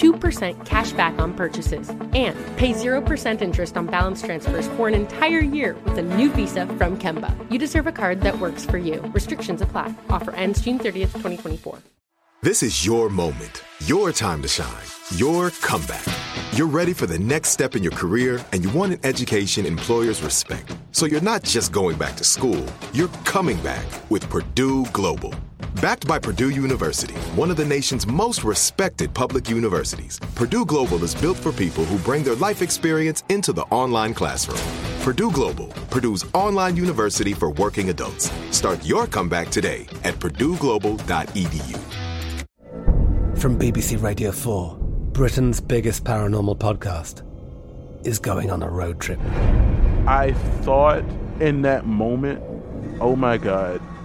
2% cash back on purchases and pay 0% interest on balance transfers for an entire year with a new visa from Kemba. You deserve a card that works for you. Restrictions apply. Offer ends June 30th, 2024. This is your moment, your time to shine, your comeback. You're ready for the next step in your career and you want an education employers respect. So you're not just going back to school, you're coming back with Purdue Global. Backed by Purdue University, one of the nation's most respected public universities, Purdue Global is built for people who bring their life experience into the online classroom. Purdue Global, Purdue's online university for working adults. Start your comeback today at purdueglobal.edu. From BBC Radio 4, Britain's biggest paranormal podcast is going on a road trip. I thought in that moment, oh my God,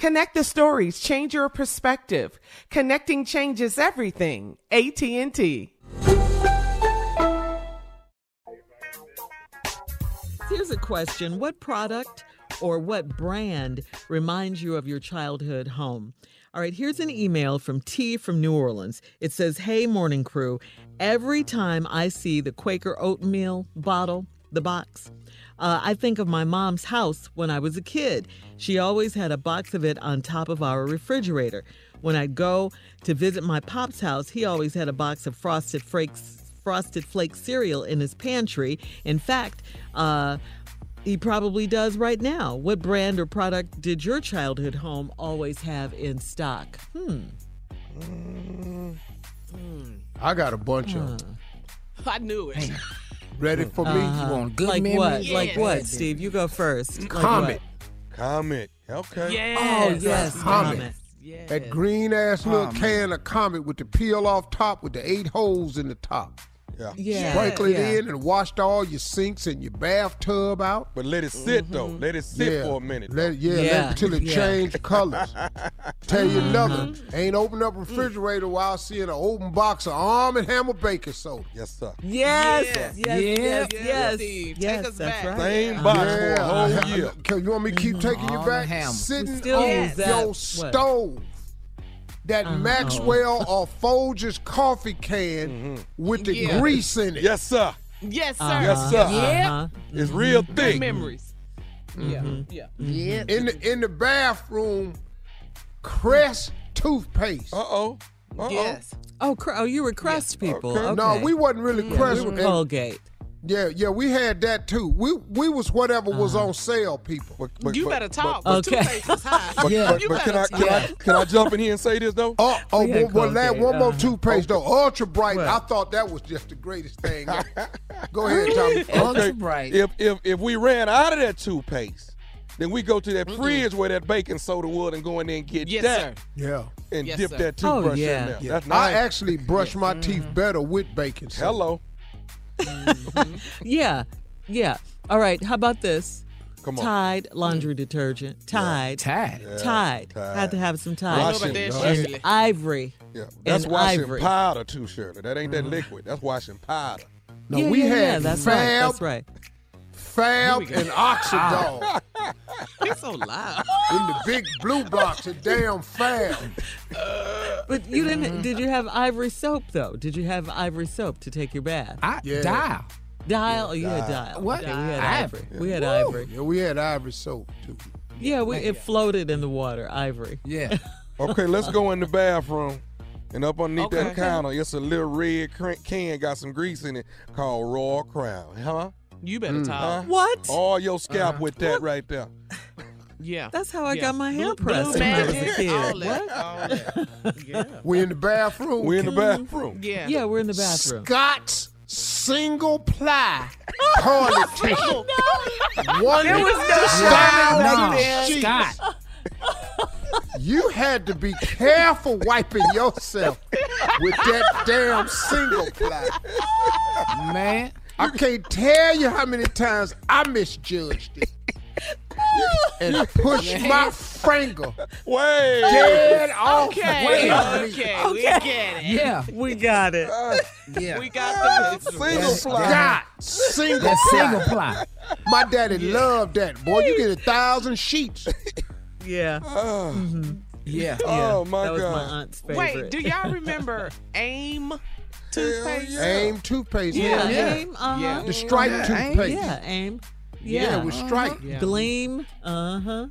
Connect the stories, change your perspective. Connecting changes everything. AT&T. Here's a question. What product or what brand reminds you of your childhood home? All right, here's an email from T from New Orleans. It says, Hey, morning crew. Every time I see the Quaker oatmeal bottle, the box, uh, I think of my mom's house when I was a kid. She always had a box of it on top of our refrigerator. When I'd go to visit my pop's house, he always had a box of frosted flakes. Frosted Flake cereal in his pantry. In fact, uh, he probably does right now. What brand or product did your childhood home always have in stock? Hmm. I got a bunch of 'em. I knew it. Ready for me? Uh-huh. You want good like memories? what? Like what, Steve? You go first. Like Comet. Comment. Okay. Yes. Oh, yes, Comet. Comet. Yes. That green ass little Comet. can of Comet with the peel off top with the eight holes in the top. Yeah. Yeah. Sprinkle it yeah. in and washed all your sinks and your bathtub out. But let it sit though. Let it sit yeah. for a minute. Let, yeah, Yeah, Let, until it yeah. changed colors. Tell you another. Mm-hmm. Ain't open up a refrigerator while seeing an open box of Arm and Hammer baking soda. yes, sir. Yes, Yes. yes, yes, yes, Yes, yes. Steve. Take Yes, us back. right. Same box for a whole year. Can you want me to keep taking you back? Sitting on use your What? stove. That Uh-huh. Maxwell or Folgers coffee can Mm-hmm. with the Yeah. grease in it. Yes, sir. Yes, sir. Uh-huh. Yes, sir. Yeah. It's real Good thick. memories. Yeah. Yeah. Yeah. In the in the bathroom, Crest toothpaste. Uh oh. Oh. Yes. Oh, cr- oh, you were Crest people. Okay. Okay. No, we wasn't really Yeah, Crest. we were Colgate. Yeah, yeah, we had that too. We we was whatever was Uh-huh. on sale, people. But, but, You but- better talk. but- But, Okay. high. But, Yeah. but, but can I better can I can I jump in here and say this though? Oh, oh, We had well, well, that one more uh-huh. toothpaste though, Ultra Brite. What? I thought that was just the greatest thing. Go ahead, Tommy. Ultra Okay. Brite. If if if we ran out of that toothpaste, then we go to that fridge where that baking soda would and go in there and get Yes, that sir. Yeah. and Yes, dip sir. that Oh, toothbrush yeah. in there. Yeah. That's I actually brush my teeth Mm-hmm. better with baking soda. Hello. Mm-hmm. Yeah, yeah. All right, how about this? Come on. Tide laundry detergent. Tide. Tide. Yeah, Tide. Tide. Had to have some Tide. I don't know about that, and Ivory. Yeah, that's and washing ivory. powder too, Shirley. That ain't that mm. liquid. That's washing powder. No, yeah, we yeah, had yeah, that's right. Fab, That's right. Fab, and Oxydol He's so loud. in the big blue box. A damn Fab. Uh, but you Mm-hmm. didn't. Did you have ivory soap though? Did you have ivory soap to take your bath? I Yeah. dial. Dial? Oh, you had dial. What? Okay, we had Ivory. ivory. We had ivory. Yeah, we had ivory soap too. Yeah, we, it floated in the water. Ivory. Yeah. Okay, let's go in the bathroom. And up underneath that Okay. counter, it's a little red cr- can, got some grease in it, called Royal Crown. Huh? You better mm. talk. What? All your scalp uh-huh. with that right there. Yeah. That's how I Yeah. got my hair pressed blue when I was a kid. All that. What? All that. Yeah. We in the bathroom. We in the mm-hmm. bathroom. Yeah. Yeah, we're in the bathroom. Scott's single ply toilet tissue. Oh, One There was no style back No. Scott. You had to be careful wiping yourself with that damn single ply. Man. I can't tell you how many times I misjudged it. And pushed my finger Wait. dead off. Okay. Wait. Okay. We get it. Yeah. We got it. Uh, yeah. We got the Single fly. God, single That single ply. My daddy loved that. Boy, you get a thousand sheets. Yeah. Ah. Mm-hmm. Yeah. Oh my that was God. my aunt's favorite. Wait, do y'all remember AIM toothpaste? yeah. Aim toothpaste. Yeah, Yeah. aim. Uh-huh. Yeah. The stripe Yeah, Aim. toothpaste. Yeah, aim. Yeah, Yeah. strike was stripe. Yeah. Gleem. Uh huh.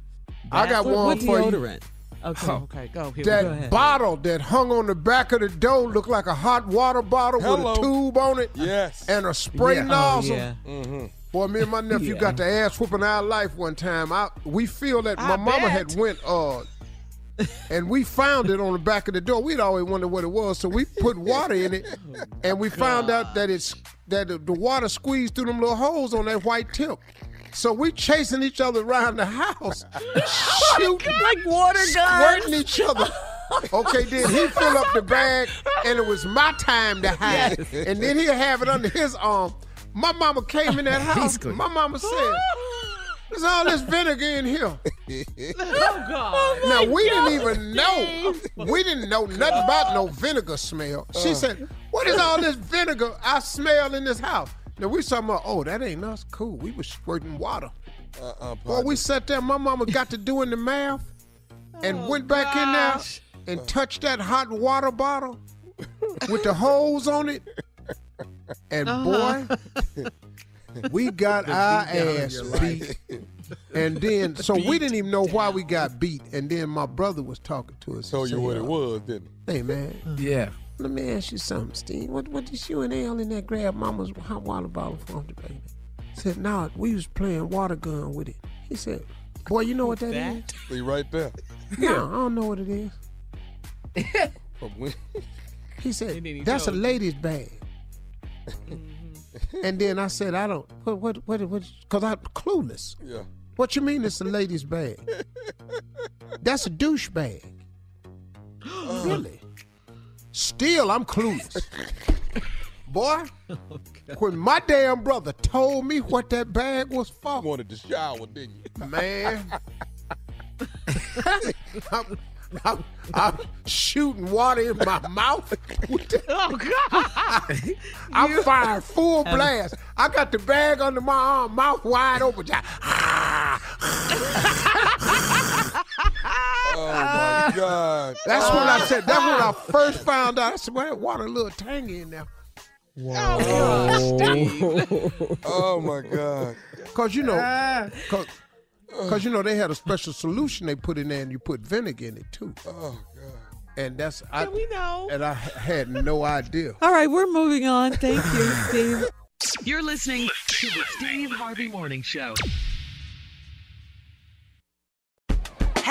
I got what, one what for you. deodorant? Okay. Okay, go. Here That go. ahead. bottle that hung on the back of the door looked like a hot water bottle Hello. with a tube on it Yes. and a spray Yeah. Oh, nozzle. yeah. Boy, me and my nephew got the ass whooping our life one time. I we feel that my I mama had went uh and we found it on the back of the door. We'd always wondered what it was, so we put water in it, oh, and we found out that it's that the, water squeezed through them little holes on that white tip. So we chasing each other around the house, shooting Like water guns, squirting each other. Okay, then he fill up the bag, and it was my time to hide. And then he'll have it under his arm. My mama came in that house. My mama said, "There's all this vinegar in here." Oh God. now we didn't even know. We didn't know nothing about no vinegar smell. She said, "What is all this vinegar I smell in this house?" Now we talking about, "Oh, that ain't us. Cool. We was squirting water." Uh-uh, Boy, we sat there. My mama got to doing the math, and went back in there and touched that hot water bottle with the holes on it. And boy, we got our ass beat. And then, so we didn't even know why we got beat. And then my brother was talking to us. Told you said, what it was, didn't it? Hey man, Yeah. let me ask you something, Steve. What what did you and Al in there grab Mama's hot water bottle from the baby? Said, nah, we was playing water gun with it. He said, boy, you know what that is? See right there. No, I don't know what it is. He said, he that's a told you. lady's bag. and then I said, I don't, what, what, what, what, because I'm clueless. yeah. What you mean it's a lady's bag? That's a douche bag. really? Still, I'm clueless. Boy, when my damn brother told me what that bag was for, You Wanted to shower, didn't you? man. I'm, I'm, I'm shooting water in my mouth. Oh God. I'm firing full blast. I got the bag under my arm, mouth wide open. Just, Oh my God. That's when I said. That's when I oh. first found out. I said, "Well, that water a little tangy in there." Oh my God. Cause you know, ah. cause, 'cause, you know they had a special solution they put in there, and you put vinegar in it too. Oh God. And that's I. we know. And I had no idea. All right, we're moving on. Thank you, Steve. You're listening to the Steve Harvey Morning Show.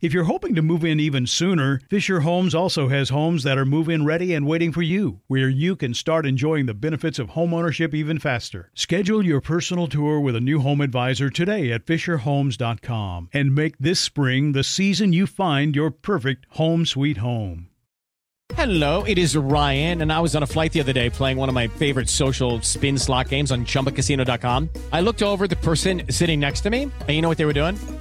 If you're hoping to move in even sooner, Fisher Homes also has homes that are move in ready and waiting for you, where you can start enjoying the benefits of homeownership even faster. Schedule your personal tour with a new home advisor today at FisherHomes.com and make this spring the season you find your perfect home sweet home. Hello, it is Ryan, and I was on a flight the other day playing one of my favorite social spin slot games on chumbacasino.com. I looked over the person sitting next to me, and you know what they were doing?